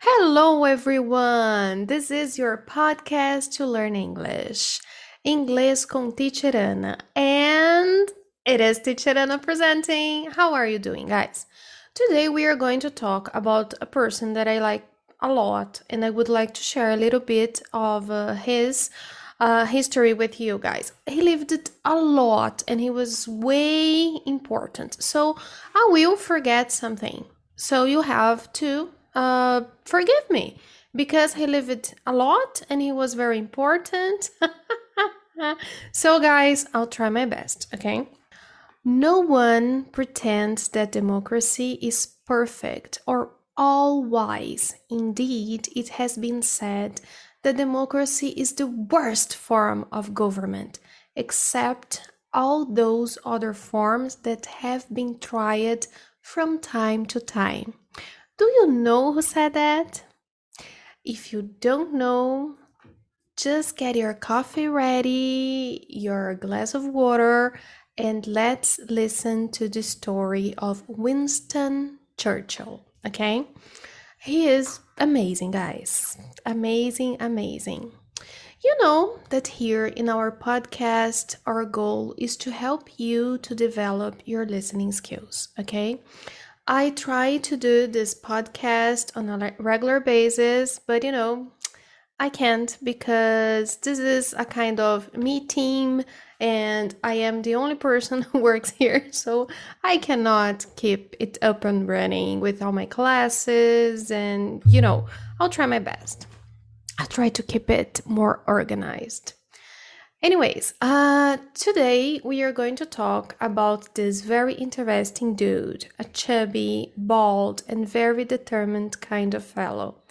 Hello, everyone! This is your podcast to learn English. Inglês com Teacher Ana. And it is Teacher Ana presenting. How are you doing, guys? Today we are going to talk about a person that I like a lot and I would like to share a little bit of uh, his uh, history with you guys. He lived it a lot and he was way important. So I will forget something. So you have to uh, forgive me because he lived a lot and he was very important. so, guys, I'll try my best, okay? No one pretends that democracy is perfect or all wise. Indeed, it has been said that democracy is the worst form of government, except all those other forms that have been tried from time to time. Do you know who said that? If you don't know, just get your coffee ready, your glass of water, and let's listen to the story of Winston Churchill. Okay? He is amazing, guys. Amazing, amazing. You know that here in our podcast, our goal is to help you to develop your listening skills, okay? I try to do this podcast on a regular basis, but you know, I can't because this is a kind of me team and I am the only person who works here, so I cannot keep it up and running with all my classes and you know, I'll try my best. I'll try to keep it more organized. Anyways, uh, today we are going to talk about this very interesting dude, a chubby, bald, and very determined kind of fellow.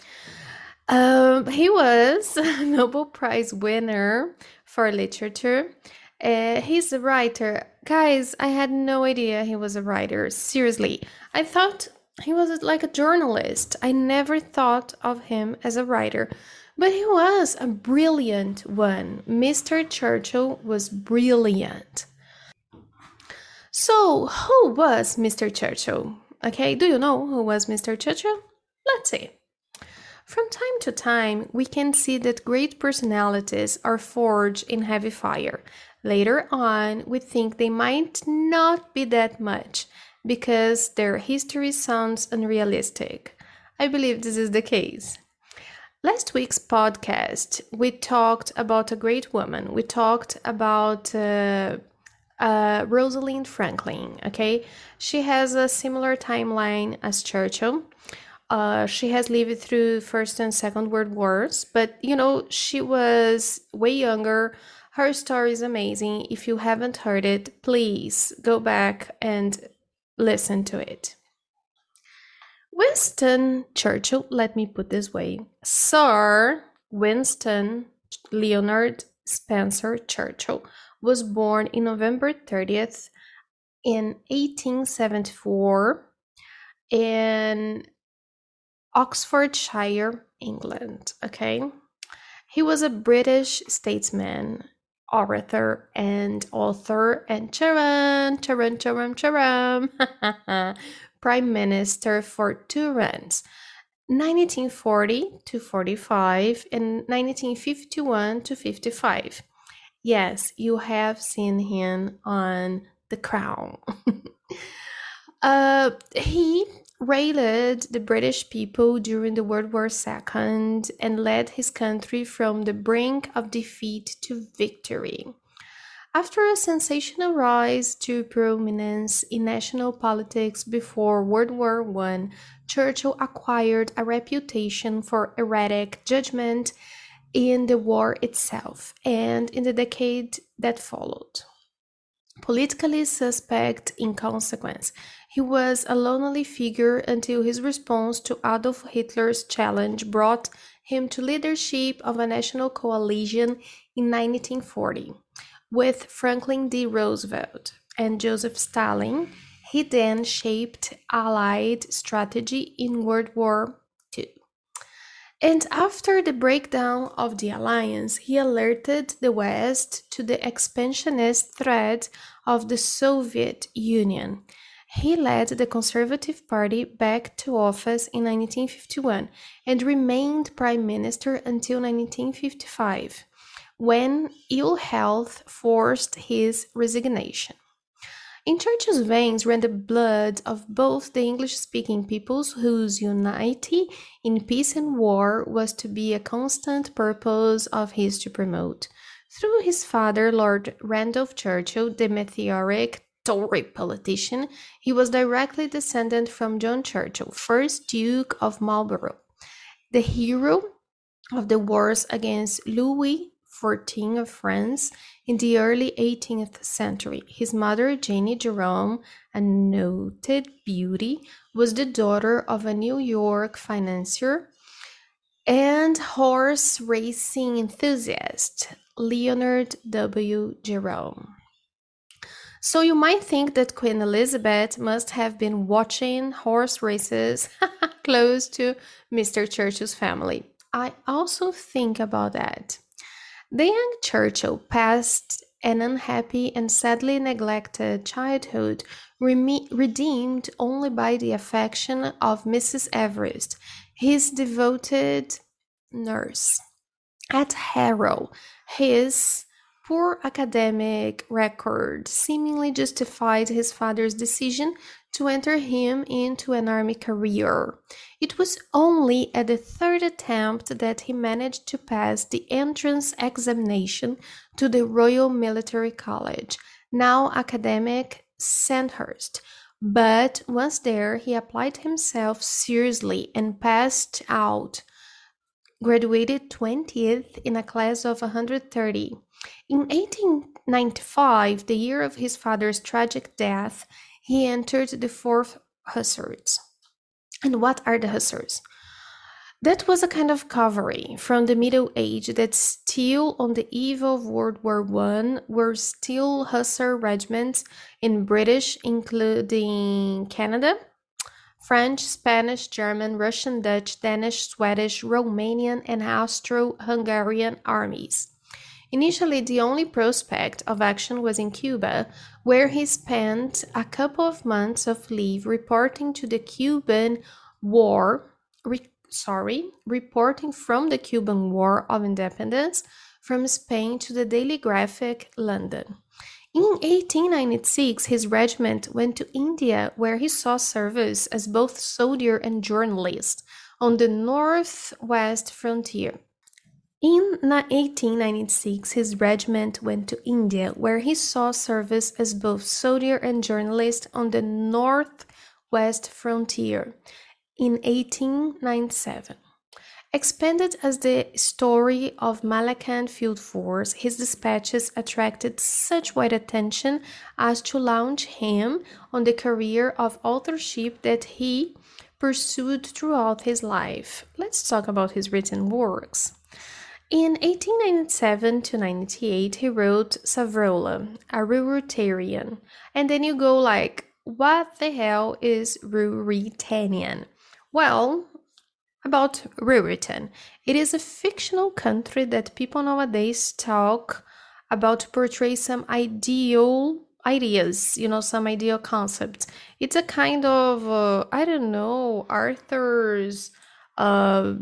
Um, he was a Nobel Prize winner for literature. Uh, he's a writer. Guys, I had no idea he was a writer. Seriously, I thought he was like a journalist. I never thought of him as a writer. But he was a brilliant one. Mr. Churchill was brilliant. So, who was Mr. Churchill? Okay, do you know who was Mr. Churchill? Let's see. From time to time, we can see that great personalities are forged in heavy fire. Later on, we think they might not be that much because their history sounds unrealistic. I believe this is the case. Last week's podcast, we talked about a great woman. We talked about uh, uh, Rosalind Franklin. Okay, she has a similar timeline as Churchill. Uh, she has lived through First and Second World Wars, but you know, she was way younger. Her story is amazing. If you haven't heard it, please go back and listen to it. Winston Churchill, let me put this way Sir Winston Leonard Spencer Churchill was born in November 30th in 1874 in Oxfordshire, England. Okay. He was a British statesman, orator, and author, and charan, charan, charan, charan, prime minister for two runs. 1940 to 45 and 1951 to 55. Yes, you have seen him on The Crown. uh, he rallied the British people during the World War II and led his country from the brink of defeat to victory. After a sensational rise to prominence in national politics before World War I, Churchill acquired a reputation for erratic judgment in the war itself and in the decade that followed. Politically suspect in consequence, he was a lonely figure until his response to Adolf Hitler's challenge brought him to leadership of a national coalition in 1940. With Franklin D. Roosevelt and Joseph Stalin, he then shaped Allied strategy in World War II. And after the breakdown of the alliance, he alerted the West to the expansionist threat of the Soviet Union He led the Conservative Party back to office in 1951 and remained Prime Minister until 1955, when ill health forced his resignation. In Churchill's veins ran the blood of both the English speaking peoples, whose unity in peace and war was to be a constant purpose of his to promote. Through his father, Lord Randolph Churchill, the meteoric Tory politician, he was directly descended from John Churchill, 1st Duke of Marlborough, the hero of the wars against Louis XIV of France in the early 18th century. His mother, Jennie Jerome, a noted beauty, was the daughter of a New York financier and horse racing enthusiast, Leonard W. Jerome. So you might think that Queen Elizabeth must have been watching horse races close to Mr. Churchill's family. I also think about that. The young Churchill passed an unhappy and sadly neglected childhood, redeemed only by the affection of Mrs. Everest, his devoted nurse. At Harrow, his poor academic record seemingly justified his father's decision to enter him into an army career. It was only at the third attempt that he managed to pass the entrance examination to the Royal Military College, now academic Sandhurst. But once there, he applied himself seriously and passed out graduated 20th in a class of 130. In 1895, the year of his father's tragic death, he entered the 4th Hussars. And what are the Hussars? That was a kind of cavalry from the Middle Age that still on the eve of World War One were still Hussar regiments in British, including Canada, French, Spanish, German, Russian, Dutch, Danish, Swedish, Romanian, and Austro Hungarian armies. Initially, the only prospect of action was in Cuba, where he spent a couple of months of leave reporting to the Cuban War, re, sorry, reporting from the Cuban War of Independence from Spain to the Daily Graphic, London. In 1896, his regiment went to India, where he saw service as both soldier and journalist on the northwest frontier. In 1896, his regiment went to India, where he saw service as both soldier and journalist on the northwest frontier. In 1897, Expanded as the story of Malakand Field Force, his dispatches attracted such wide attention as to launch him on the career of authorship that he pursued throughout his life. Let's talk about his written works. In 1897 to 98, he wrote Savrola, a Ruritanian. And then you go like, what the hell is Ruritanian? Well, about Ruritan. It is a fictional country that people nowadays talk about to portray some ideal ideas, you know, some ideal concepts. It's a kind of, uh, I don't know, Arthur's uh,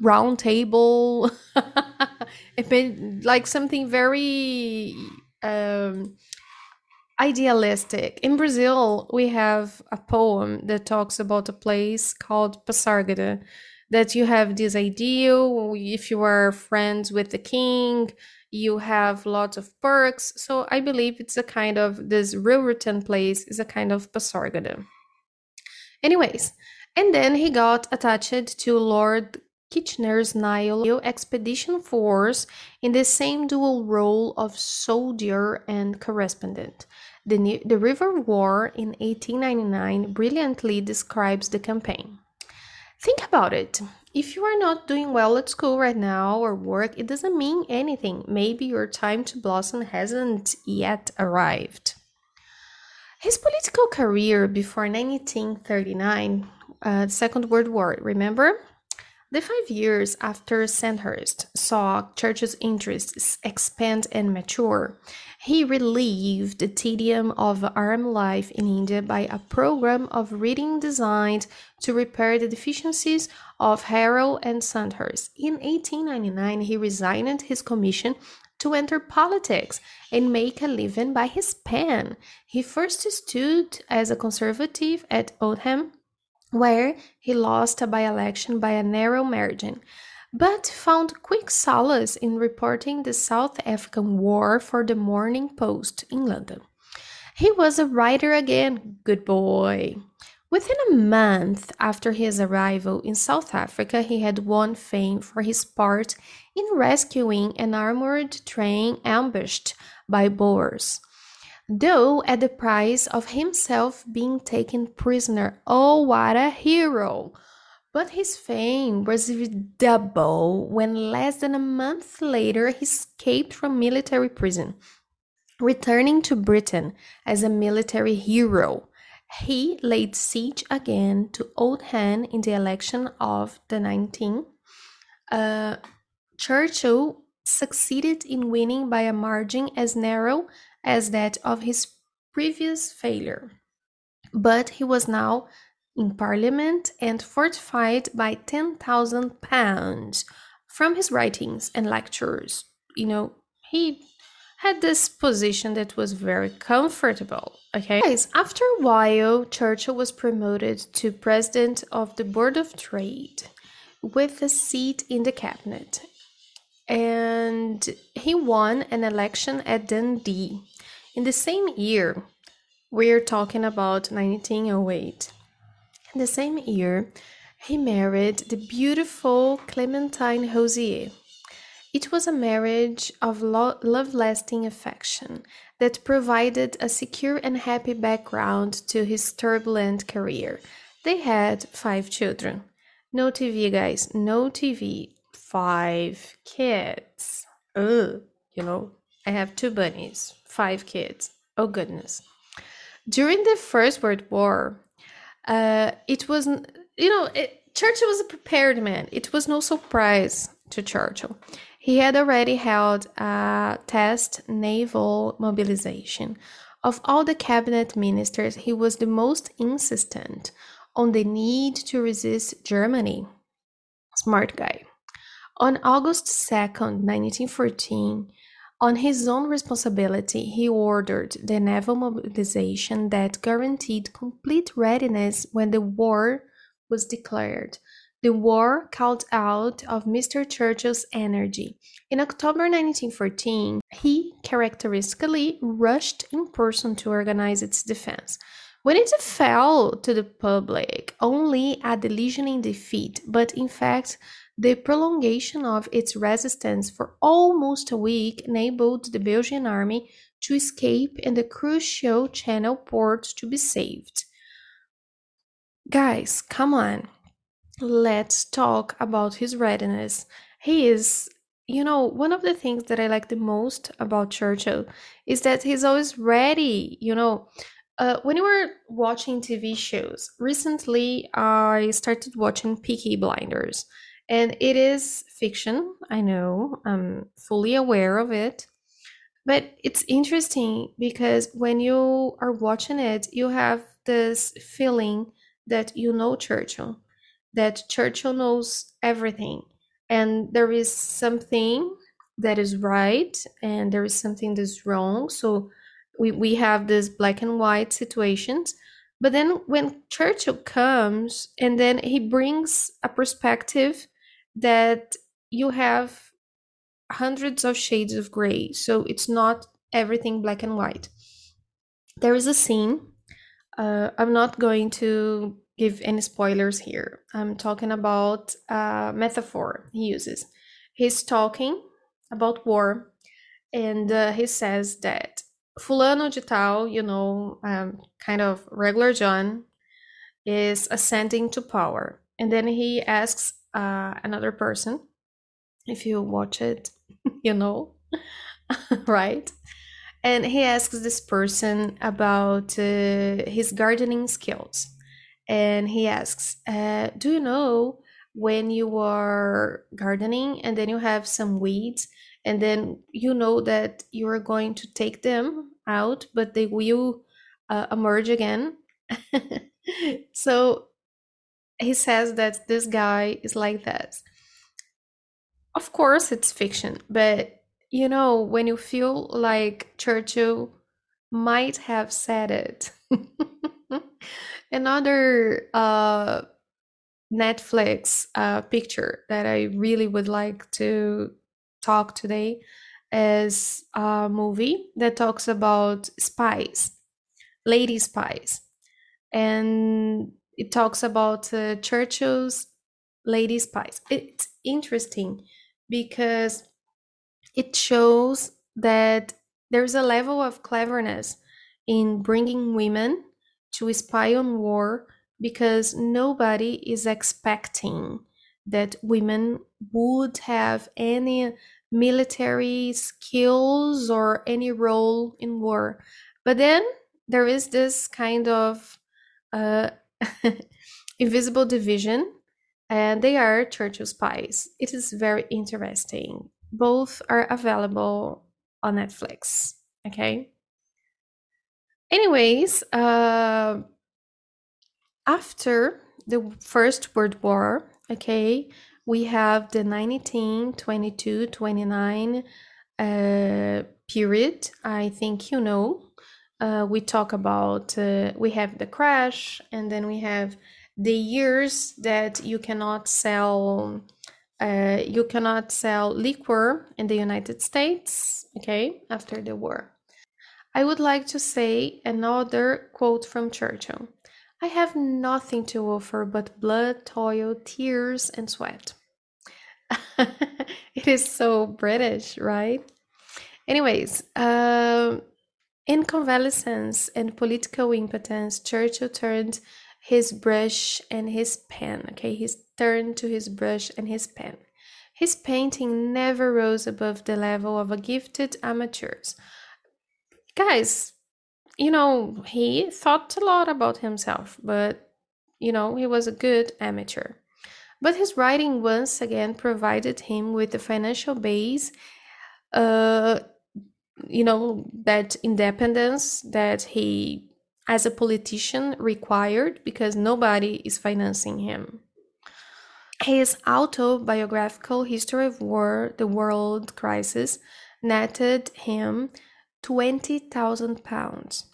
round table. it been like something very um, idealistic. In Brazil, we have a poem that talks about a place called Pasargada, that you have this ideal, if you are friends with the king, you have lots of perks. So I believe it's a kind of, this real written place is a kind of Pasargada. Anyways, and then he got attached to Lord Kitchener's Nile expedition force in the same dual role of soldier and correspondent. The, the River War in 1899 brilliantly describes the campaign. Think about it. If you are not doing well at school right now or work, it doesn't mean anything. Maybe your time to blossom hasn't yet arrived. His political career before 1939, uh, Second World War, remember? The five years after Sandhurst saw Churchill's interests expand and mature, he relieved the tedium of army life in India by a program of reading designed to repair the deficiencies of Harrow and Sandhurst. In 1899, he resigned his commission to enter politics and make a living by his pen. He first stood as a conservative at Oldham where he lost a by election by a narrow margin, but found quick solace in reporting the South African War for the Morning Post in London. He was a writer again, good boy. Within a month after his arrival in South Africa, he had won fame for his part in rescuing an armored train ambushed by Boers though at the price of himself being taken prisoner. Oh, what a hero! But his fame was redoubled when less than a month later he escaped from military prison. Returning to Britain as a military hero, he laid siege again to Oldham in the election of the 19th. Uh, Churchill succeeded in winning by a margin as narrow as that of his previous failure. But he was now in Parliament and fortified by 10,000 pounds from his writings and lectures. You know, he had this position that was very comfortable. Okay. Guys, after a while, Churchill was promoted to president of the Board of Trade with a seat in the cabinet. And he won an election at Dundee in the same year, we're talking about 1908. In the same year, he married the beautiful Clementine Hozier. It was a marriage of lo- love lasting affection that provided a secure and happy background to his turbulent career. They had five children. No TV, guys, no TV. Five kids. Ugh, you know, I have two bunnies five kids. Oh, goodness. During the First World War, uh, it was, you know, it, Churchill was a prepared man. It was no surprise to Churchill. He had already held a test naval mobilization. Of all the cabinet ministers, he was the most insistent on the need to resist Germany. Smart guy. On August 2nd, 1914, on his own responsibility, he ordered the naval mobilization that guaranteed complete readiness when the war was declared. The war called out of Mr. Churchill's energy. In October 1914, he characteristically rushed in person to organize its defense. When it fell to the public, only a delusioning defeat, but in fact, the prolongation of its resistance for almost a week enabled the Belgian army to escape and the crucial Channel port to be saved. Guys, come on. Let's talk about his readiness. He is, you know, one of the things that I like the most about Churchill is that he's always ready. You know, uh, when you were watching TV shows, recently I started watching Peaky Blinders and it is fiction, I know, I'm fully aware of it. But it's interesting because when you are watching it, you have this feeling that you know Churchill, that Churchill knows everything. And there is something that is right and there is something that's wrong. So we, we have this black and white situations. But then when Churchill comes and then he brings a perspective that you have hundreds of shades of gray. So it's not everything black and white. There is a scene. Uh, I'm not going to give any spoilers here. I'm talking about a metaphor he uses. He's talking about war, and uh, he says that Fulano de Tal, you know, um, kind of regular John, is ascending to power. And then he asks uh, another person. If you watch it, you know, right? And he asks this person about uh, his gardening skills. And he asks, uh, Do you know when you are gardening and then you have some weeds and then you know that you are going to take them out but they will uh, emerge again. So he says that this guy is like that. Of course it's fiction but you know when you feel like churchill might have said it. Another uh Netflix uh, picture that I really would like to talk today is a movie that talks about spies, lady spies. And it talks about uh, Churchill's lady spies. It's interesting because it shows that there's a level of cleverness in bringing women to spy on war because nobody is expecting that women would have any military skills or any role in war. But then there is this kind of uh, invisible division, and they are Churchill spies. It is very interesting. Both are available on Netflix. Okay. Anyways, uh, after the First World War, okay, we have the 1922 29 uh, period. I think you know. Uh, we talk about, uh, we have the crash, and then we have the years that you cannot sell. Uh, you cannot sell liquor in the United States, okay, after the war. I would like to say another quote from Churchill. I have nothing to offer but blood, toil, tears, and sweat. it is so British, right? Anyways, um, in convalescence and political impotence, Churchill turned his brush and his pen. Okay, he turned to his brush and his pen. His painting never rose above the level of a gifted amateur's. Guys, you know, he thought a lot about himself, but, you know, he was a good amateur. But his writing once again provided him with the financial base, uh, you know, that independence that he, as a politician, required because nobody is financing him. His autobiographical history of war, the world crisis, netted him 20,000 pounds,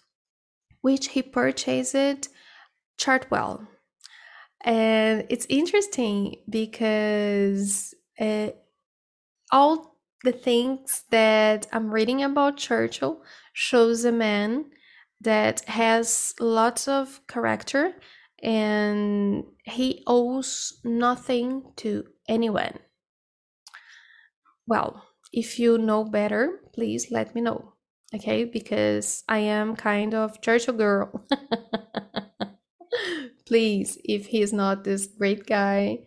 which he purchased Chartwell. And it's interesting because uh, all the things that I'm reading about Churchill shows a man that has lots of character and he owes nothing to anyone. Well, if you know better, please let me know okay? Because I am kind of Churchill girl. Please, if he's not this great guy,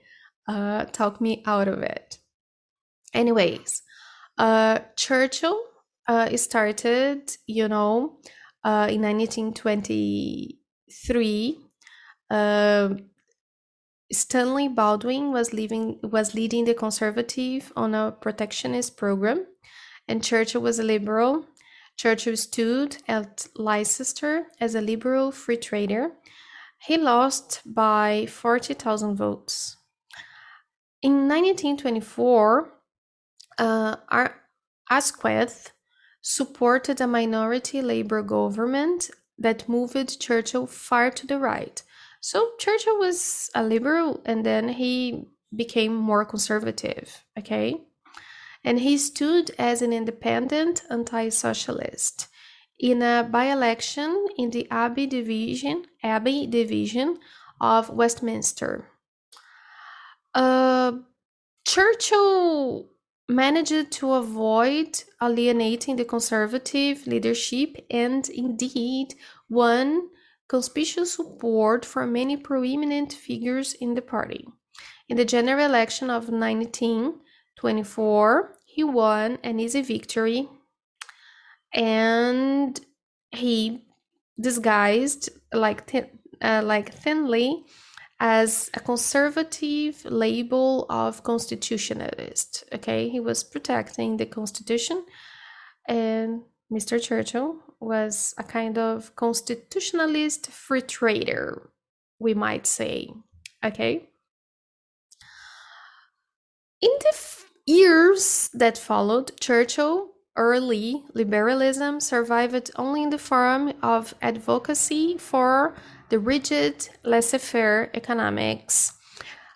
uh, talk me out of it. Anyways, uh, Churchill uh, started, you know, uh, in 1923. Uh, Stanley Baldwin was leaving was leading the conservative on a protectionist program, and Churchill was a liberal Churchill stood at Leicester as a liberal free trader. He lost by 40,000 votes. In 1924, uh, Asquith supported a minority Labour government that moved Churchill far to the right. So Churchill was a liberal and then he became more conservative, okay? And he stood as an independent anti socialist. In a by election in the Abbey division, Abbey division of Westminster. Uh, Churchill managed to avoid alienating the conservative leadership and indeed won conspicuous support for many prominent figures in the party. In the general election of 19 24 he won an easy victory and he disguised like uh, like thinly as a conservative label of constitutionalist. Okay, he was protecting the constitution, and Mr. Churchill was a kind of constitutionalist free trader, we might say. Okay. In the years that followed, Churchill early liberalism survived only in the form of advocacy for the rigid laissez faire economics.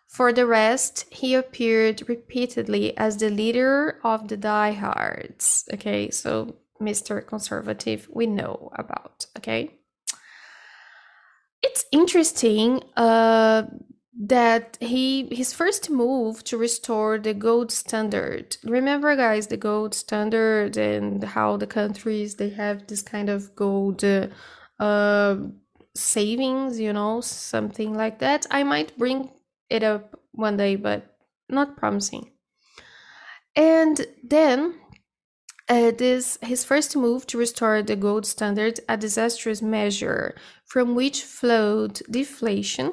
For the rest, he appeared repeatedly as the leader of the diehards. Okay, so Mr. Conservative, we know about. Okay, it's interesting. Uh, that he his first move to restore the gold standard. Remember guys the gold standard and how the countries they have this kind of gold uh, uh, savings you know something like that. I might bring it up one day but not promising. And then uh, this his first move to restore the gold standard a disastrous measure from which flowed deflation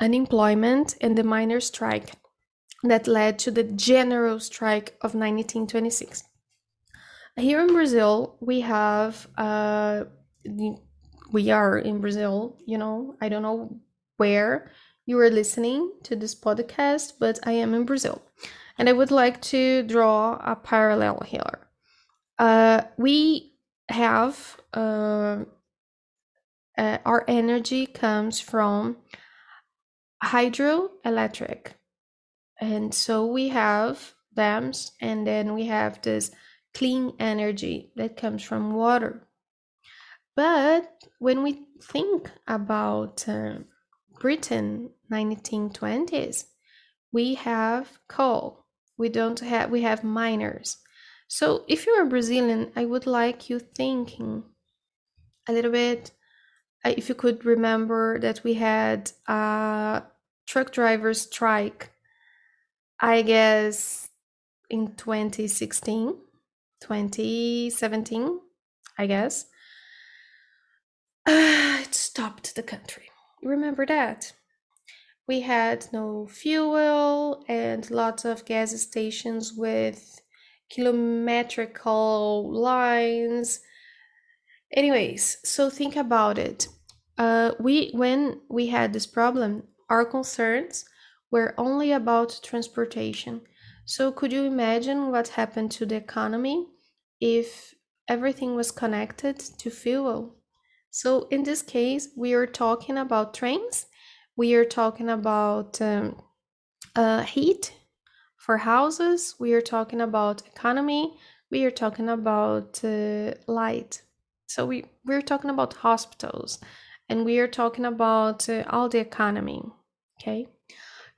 unemployment, and the miners' strike that led to the general strike of 1926. Here in Brazil, we have, uh, we are in Brazil, you know, I don't know where you are listening to this podcast, but I am in Brazil. And I would like to draw a parallel here. Uh, we have uh, uh, our energy comes from hydroelectric. And so we have dams, and then we have this clean energy that comes from water. But when we think about uh, Britain 1920s, we have coal. We don't have we have miners. So if you're a Brazilian, I would like you thinking a little bit if you could remember that we had a truck driver strike, I guess in 2016, 2017, I guess. Uh, it stopped the country. You Remember that? We had no fuel and lots of gas stations with kilometrical lines Anyways, so think about it. Uh, we when we had this problem, our concerns were only about transportation. So could you imagine what happened to the economy if everything was connected to fuel? So in this case, we are talking about trains. We are talking about um, uh, heat for houses. We are talking about economy. We are talking about uh, light so we we're talking about hospitals, and we are talking about uh, all the economy. Okay,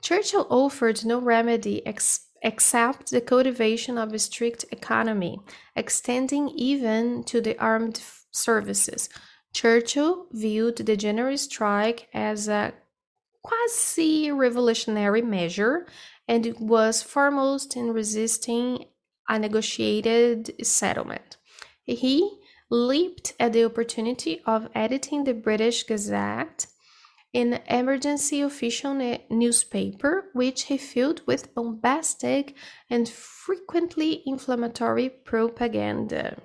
Churchill offered no remedy ex- except the cultivation of a strict economy, extending even to the armed services. Churchill viewed the general strike as a quasi revolutionary measure and was foremost in resisting a negotiated settlement. He leaped at the opportunity of editing the British Gazette, an emergency official newspaper which he filled with bombastic and frequently inflammatory propaganda.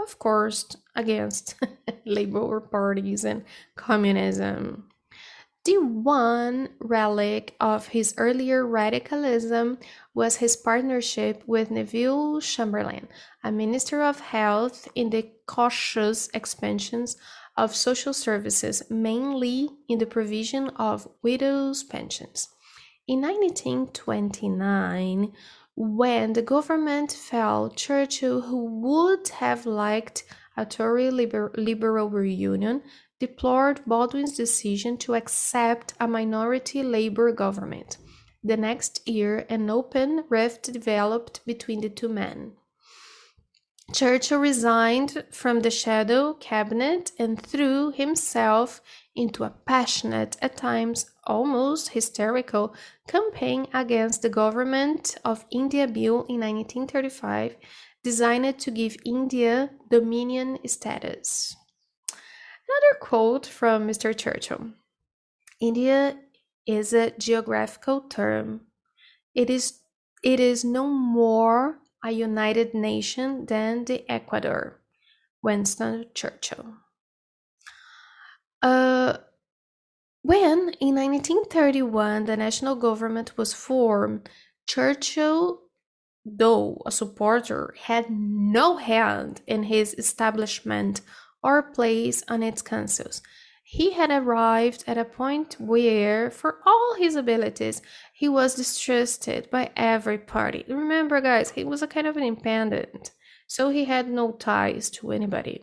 Of course, against labor parties and communism. The one relic of his earlier radicalism was his partnership with Neville Chamberlain, a minister of health in the cautious expansions of social services, mainly in the provision of widows' pensions. In 1929, when the government fell, Churchill, who would have liked a Tory liber- liberal reunion, deplored Baldwin's decision to accept a minority Labour government. The next year, an open rift developed between the two men. Churchill resigned from the shadow cabinet and threw himself into a passionate, at times almost hysterical, campaign against the Government of India Bill in 1935, designed to give India dominion status. Another quote from Mr. Churchill India is a geographical term. It is it is no more a united nation than the Ecuador. Winston Churchill. Uh, when in 1931 the national government was formed, Churchill, though a supporter, had no hand in his establishment or place on its councils. He had arrived at a point where, for all his abilities, he was distrusted by every party. Remember, guys, he was a kind of an independent, so he had no ties to anybody.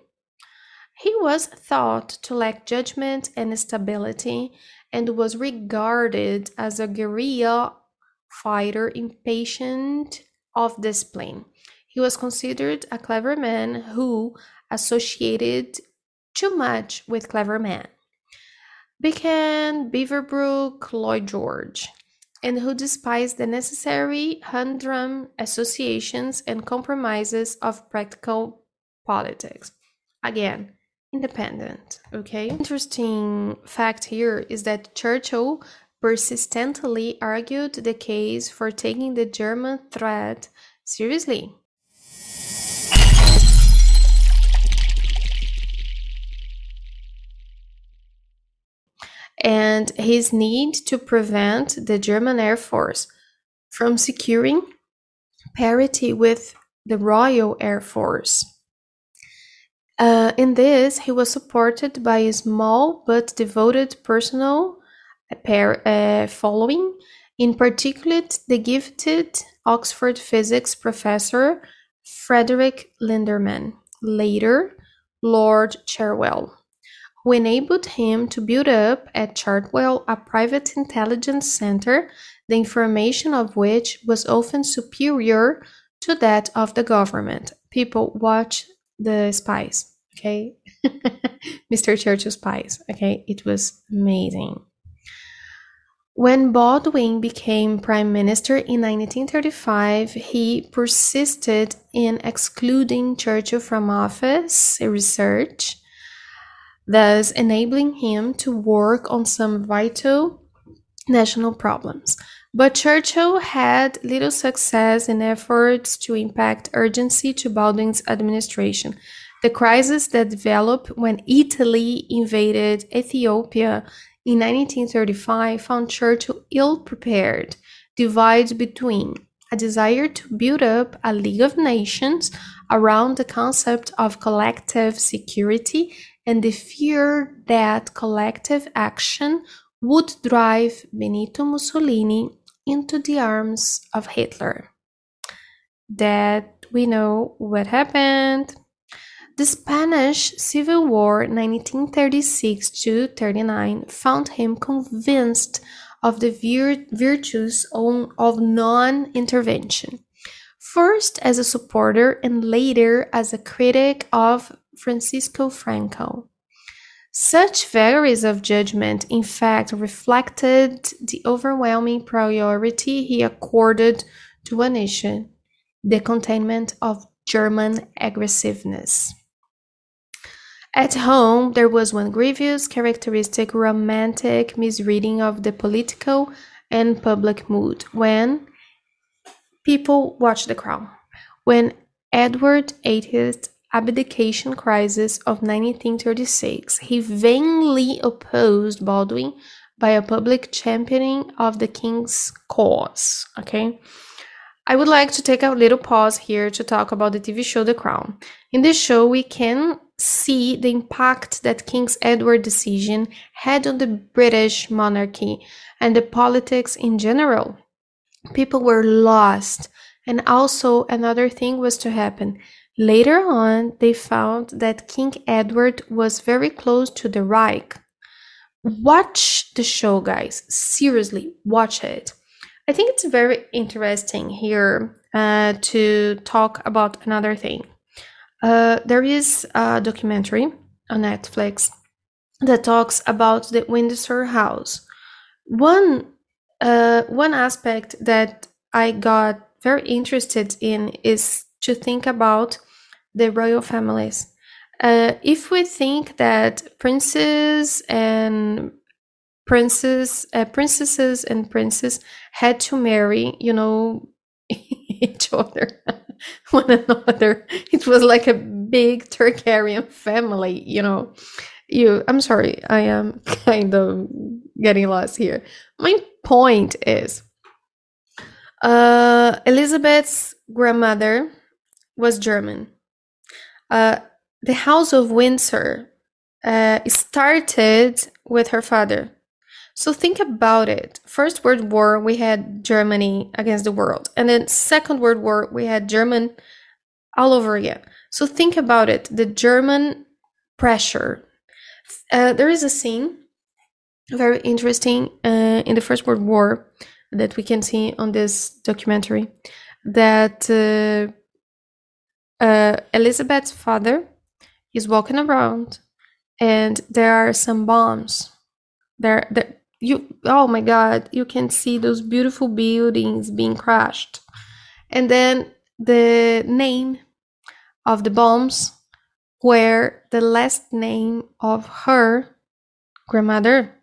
He was thought to lack judgment and stability and was regarded as a guerrilla fighter impatient of discipline. He was considered a clever man who associated too much with clever men. Began Beaverbrook Lloyd George, and who despised the necessary humdrum associations and compromises of practical politics. Again, independent. Okay. Interesting fact here is that Churchill persistently argued the case for taking the German threat seriously. And his need to prevent the German Air Force from securing parity with the Royal Air Force. Uh, in this, he was supported by a small but devoted personal uh, following, in particular the gifted Oxford physics professor Frederick Lindemann, later Lord Cherwell, who enabled him to build up at Chartwell a private intelligence center, the information of which was often superior to that of the government. People watch the spies. Okay, Mr. Churchill spies. Okay, it was amazing. When Baldwin became prime minister in 1935, he persisted in excluding Churchill from office research, thus enabling him to work on some vital national problems. But Churchill had little success in efforts to impact urgency to Baldwin's administration. The crisis that developed when Italy invaded Ethiopia in 1935 found Churchill ill prepared, divided between a desire to build up a League of Nations around the concept of collective security and the fear that collective action would drive Benito Mussolini into the arms of Hitler. That we know what happened. The Spanish Civil War 1936 to 39 found him convinced of the vir virtues of non-intervention, first as a supporter and later as a critic of Francisco Franco. Such vagaries of judgment, in fact, reflected the overwhelming priority he accorded to one issue the containment of German aggressiveness. At home, there was one grievous, characteristic, romantic misreading of the political and public mood when people watched The Crown. When Edward VIII's abdication crisis of 1936, he vainly opposed Baldwin by a public championing of the king's cause. Okay. I would like to take a little pause here to talk about the TV show The Crown. In this show, we can see the impact that King's Edward decision had on the British monarchy and the politics in general. People were lost, and also another thing was to happen. Later on, they found that King Edward was very close to the Reich. Watch the show, guys. Seriously, watch it. I think it's very interesting here uh, to talk about another thing. Uh, there is a documentary on Netflix that talks about the Windsor House. One uh, one aspect that I got very interested in is to think about the royal families. Uh, if we think that princes and princes, uh, princesses, and princes had to marry, you know, each other, one another. It was like a big Targaryen family, you know. You, I'm sorry, I am kind of getting lost here. My point is, uh, Elizabeth's grandmother was German. Uh, the House of Windsor uh, started with her father. So think about it. First World War, we had Germany against the world, and then Second World War, we had German all over again. So think about it. The German pressure. Uh, there is a scene very interesting uh, in the First World War that we can see on this documentary that uh, Elizabeth's father is walking around and there are some bombs there, there you oh my god you can see those beautiful buildings being crashed. And then the name of the bombs were the last name of her grandmother.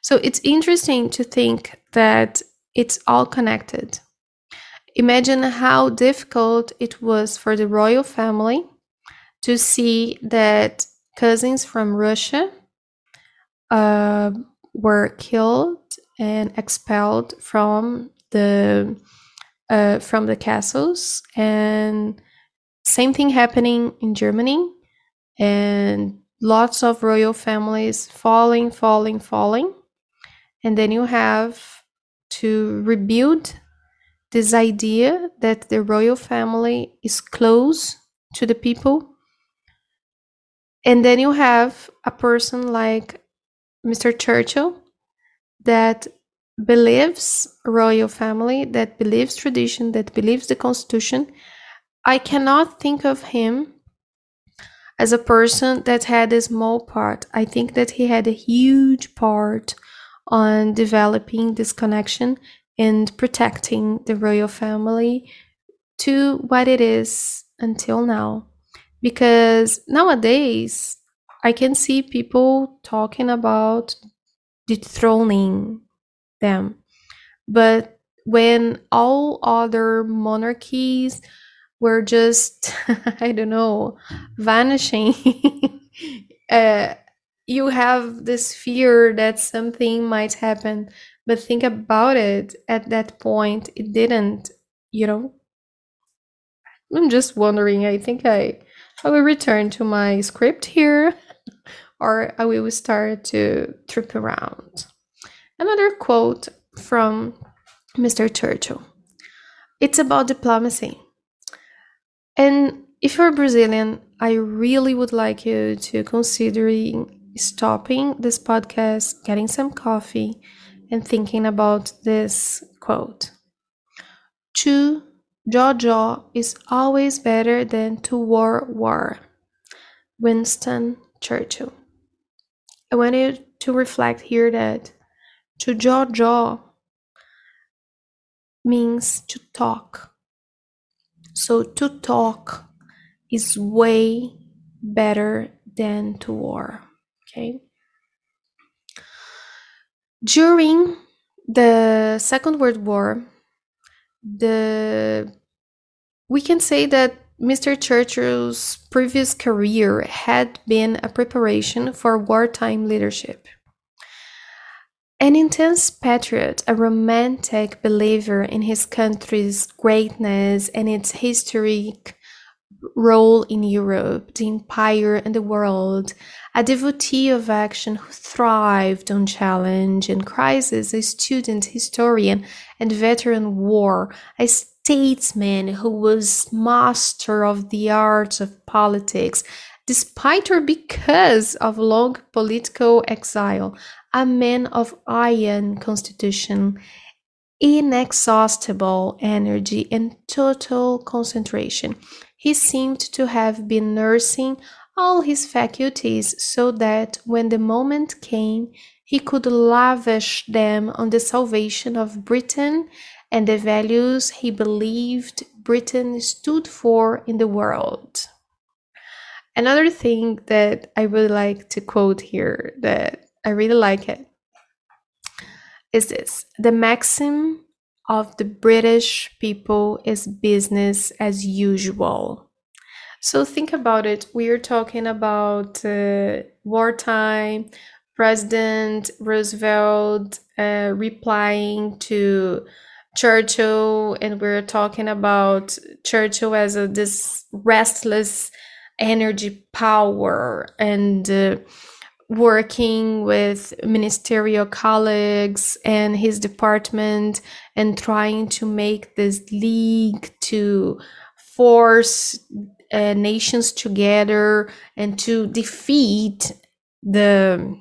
So it's interesting to think that it's all connected imagine how difficult it was for the royal family to see that cousins from russia uh, were killed and expelled from the uh, from the castles. And same thing happening in germany and lots of royal families falling falling falling. And then you have to rebuild this idea that the royal family is close to the people and then you have a person like Mr. Churchill that believes royal family, that believes tradition, that believes the constitution. I cannot think of him as a person that had a small part. I think that he had a huge part on developing this connection and protecting the royal family to what it is until now. Because nowadays, I can see people talking about dethroning them. But when all other monarchies were just, I don't know, vanishing, uh, you have this fear that something might happen. But think about it at that point, it didn't, you know? I'm just wondering. I think I, I will return to my script here or I will start to trip around. Another quote from Mr. Churchill. It's about diplomacy. And if you're Brazilian, I really would like you to consider stopping this podcast, getting some coffee, and thinking about this quote. To jaw jaw is always better than to war war. Winston Churchill. I want you to reflect here that to jaw jaw means to talk. So to talk is way better than to war. Okay. During the Second World War, the we can say that Mr. Churchill's previous career had been a preparation for wartime leadership. An intense patriot, a romantic believer in his country's greatness and its historic role in Europe, the empire, and the world, a devotee of action who thrived on challenge and crisis, a student, historian, and veteran war, a statesman who was master of the arts of politics, despite or because of long political exile, a man of iron constitution, inexhaustible energy, and total concentration. He seemed to have been nursing all his faculties so that when the moment came, he could lavish them on the salvation of Britain and the values he believed Britain stood for in the world. Another thing that I really like to quote here that I really like it is this the maxim of the British people is business as usual. So think about it. We are talking about uh, wartime, President Roosevelt uh, replying to Churchill, and we're talking about Churchill as a this restless energy power and uh, working with ministerial colleagues and his department and trying to make this league to force uh, nations together and to defeat the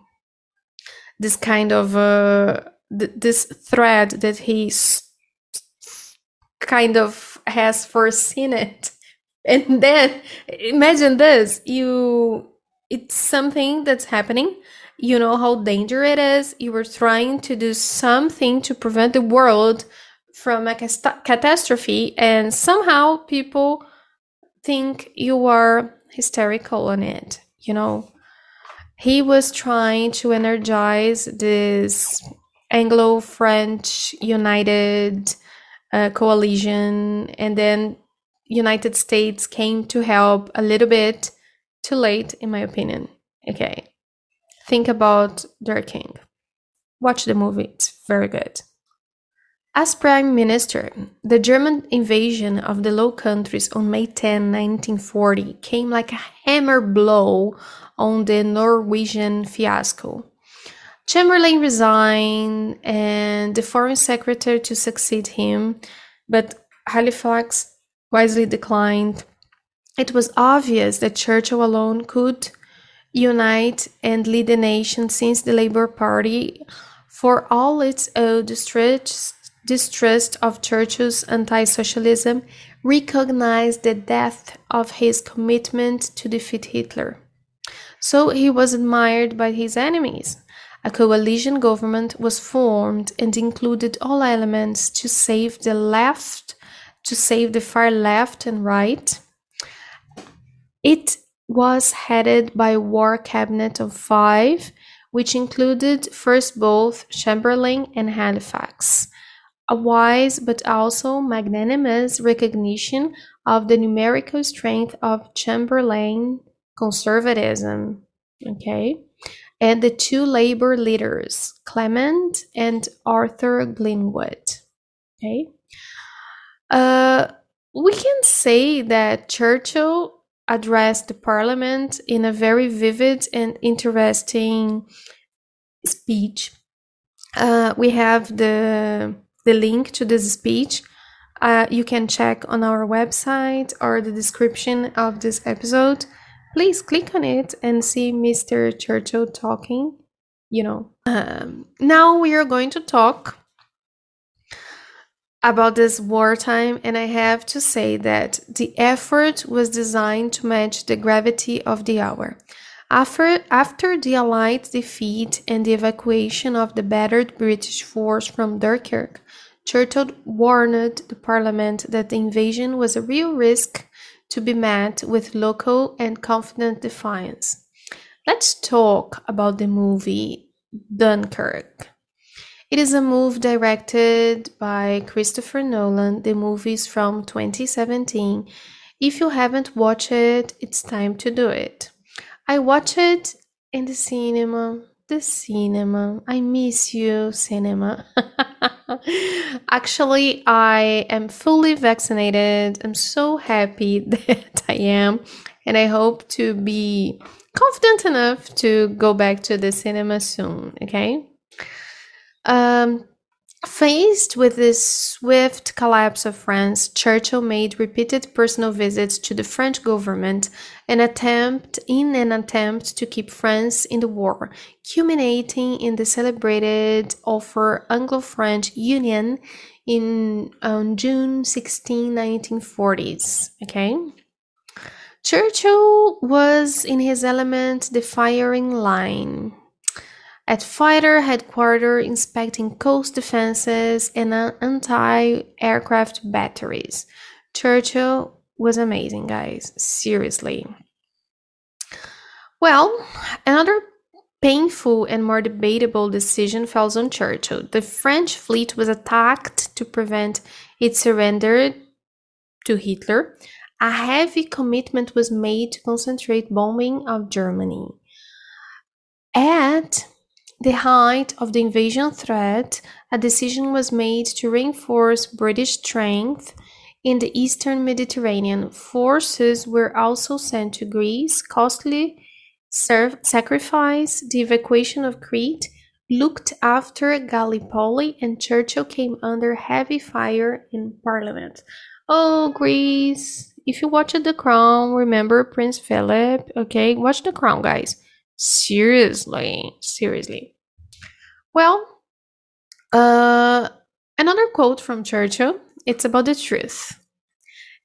this kind of uh, th- this thread that he kind of has foreseen it. And then imagine this you it's something that's happening. You know how dangerous it is? You were trying to do something to prevent the world from a catastrophe and somehow people think you are hysterical on it you know? He was trying to energize this anglo french united uh, coalition, and then United States came to help a little bit too late, in my opinion. Okay, think about their king. Watch the movie; it's very good. As Prime Minister, the German invasion of the Low Countries on May 10, 1940, came like a hammer blow on the Norwegian fiasco. Chamberlain resigned and the foreign secretary to succeed him, but Halifax wisely declined. It was obvious that Churchill alone could unite and lead the nation since the Labour Party, for all its old distrust, distrust of Churchill's anti socialism, recognized the depth of his commitment to defeat Hitler. So he was admired by his enemies. A coalition government was formed and included all elements to save the left, to save the far left and right. It was headed by a war cabinet of five, which included first both Chamberlain and Halifax. A wise but also magnanimous recognition of the numerical strength of Chamberlain conservatism. Okay and the two labor leaders, Clement and Arthur Greenwood. Okay. Uh, we can say that Churchill addressed the parliament in a very vivid and interesting speech. Uh, we have the the link to this speech. Uh, you can check on our website or the description of this episode please click on it and see Mr. Churchill talking. You know. Um, now we are going to talk about this wartime, and I have to say that the effort was designed to match the gravity of the hour. After, after the Allied defeat and the evacuation of the battered British force from Dunkirk, Churchill warned the Parliament that the invasion was a real risk to be met with local and confident defiance. Let's talk about the movie Dunkirk. It is a movie directed by Christopher Nolan. The movie is from 2017. If you haven't watched it, it's time to do it. I watched it in the cinema. The cinema. I miss you, cinema. Actually, I am fully vaccinated. I'm so happy that I am, and I hope to be confident enough to go back to the cinema soon. Okay. Um, Faced with this swift collapse of France, Churchill made repeated personal visits to the French government an attempt in an attempt to keep France in the war, culminating in the celebrated offer Anglo-French Union in on June 16, 1940s. Okay. Churchill was in his element the firing line at fighter headquarters inspecting coast defenses and anti-aircraft batteries. Churchill was amazing, guys. Seriously. Well, another painful and more debatable decision falls on Churchill. The French fleet was attacked to prevent its surrender to Hitler. A heavy commitment was made to concentrate bombing of Germany. At the height of the invasion threat, a decision was made to reinforce British strength in the eastern Mediterranean. Forces were also sent to Greece, costly sacrifice the evacuation of Crete, looked after Gallipoli, and Churchill came under heavy fire in Parliament. Oh, Greece! If you watched The Crown, remember Prince Philip, okay? Watch The Crown, guys. Seriously, seriously. Well, uh, another quote from Churchill. It's about the truth.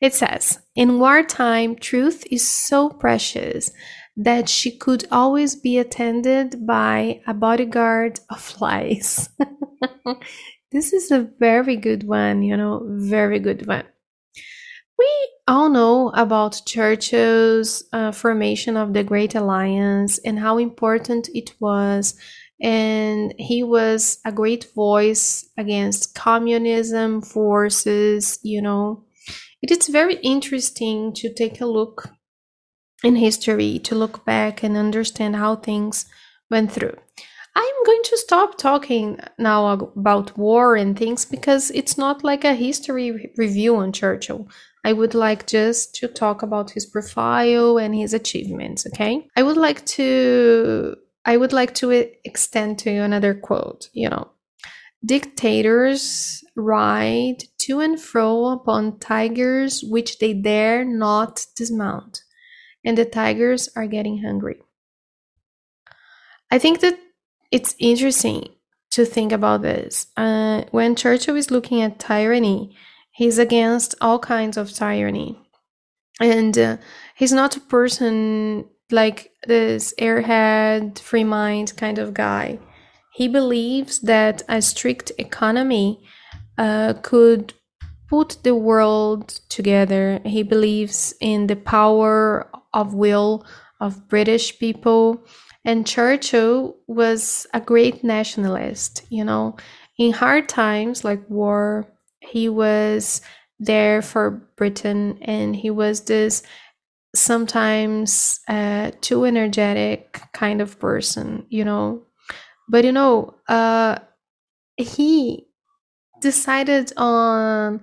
It says, In wartime, truth is so precious that she could always be attended by a bodyguard of flies. this is a very good one, you know, very good one. We all know about Churchill's uh, formation of the Great Alliance and how important it was. And he was a great voice against communism forces, you know. It is very interesting to take a look in history to look back and understand how things went through. I'm going to stop talking now about war and things because it's not like a history review on Churchill. I would like just to talk about his profile and his achievements, okay? I would like to I would like to extend to you another quote, you know. Dictators ride to and fro upon tigers which they dare not dismount and the tigers are getting hungry. I think that it's interesting to think about this. Uh, when Churchill is looking at tyranny, he's against all kinds of tyranny. And uh, he's not a person like this airhead, free mind kind of guy. He believes that a strict economy uh, could put the world together. He believes in the power of will of British people. And Churchill was a great nationalist, you know. In hard times like war, he was there for Britain and he was this sometimes uh, too energetic kind of person, you know. But you know, uh, he decided on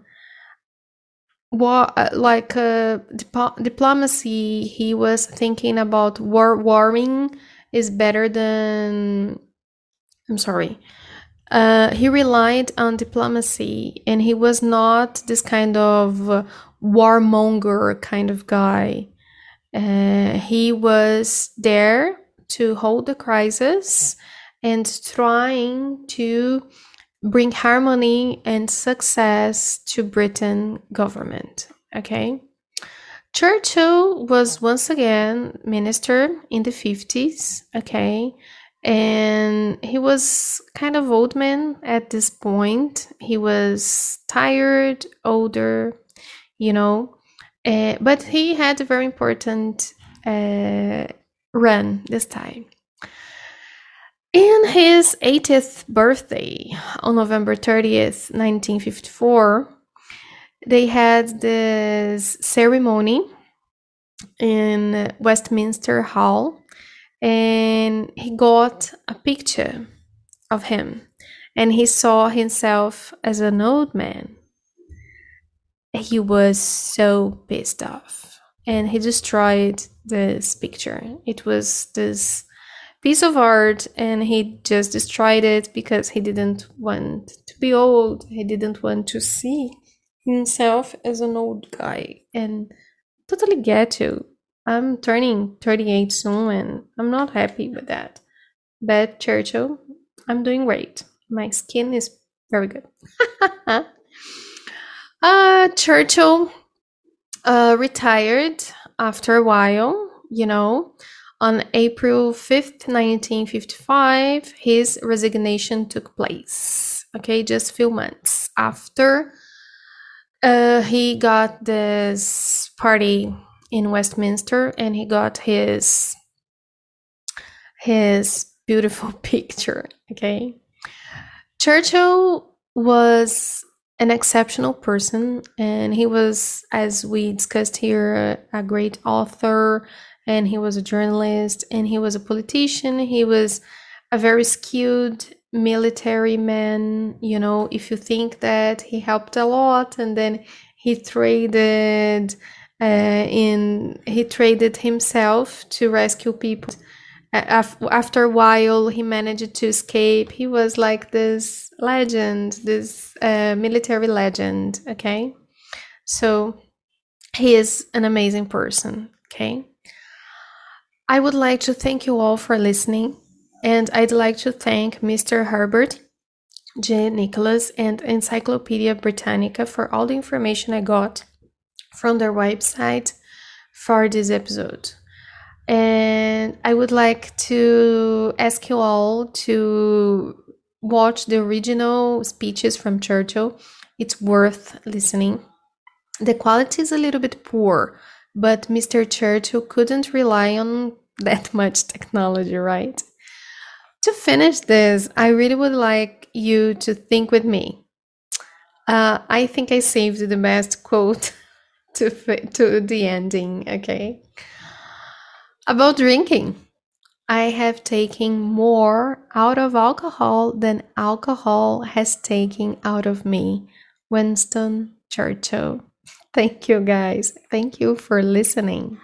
what uh, like uh, dip- diplomacy he was thinking about war warming is better than i'm sorry uh, he relied on diplomacy and he was not this kind of warmonger kind of guy uh, he was there to hold the crisis and trying to bring harmony and success to Britain government. Okay. Churchill was once again minister in the 50s, okay? And he was kind of old man at this point. He was tired, older, you know, uh, but he had a very important uh, run this time. In his 80th birthday on November 30th, 1954, they had this ceremony in Westminster Hall and he got a picture of him and he saw himself as an old man. He was so pissed off and he destroyed this picture. It was this piece of art and he just destroyed it because he didn't want to be old. He didn't want to see himself as an old guy and totally get to. I'm turning 38 soon and I'm not happy with that. But Churchill, I'm doing great. My skin is very good. uh, Churchill uh, retired after a while, you know. On April 5th, 1955, his resignation took place. Okay, just few months after uh, he got this party in Westminster and he got his his beautiful picture. Okay. Churchill was an exceptional person, and he was, as we discussed here, a, a great author, and he was a journalist, and he was a politician. He was a very skilled military man. You know, if you think that he helped a lot, and then he traded uh, in he traded himself to rescue people. After a while he managed to escape. He was like this legend this uh, military legend okay? So he is an amazing person okay? I would like to thank you all for listening and i'd like to thank mr herbert j. Nicholas and encyclopedia britannica for all the information i got from their website for this episode and I would like to ask you all to watch the original speeches from Churchill. It's worth listening. The quality is a little bit poor, but Mr. Churchill couldn't rely on that much technology, right? To finish this, I really would like you to think with me. Uh, I think I saved the best quote to to the ending. Okay. About drinking, I have taken more out of alcohol than alcohol has taken out of me. Winston Churchill. Thank you, guys. Thank you for listening.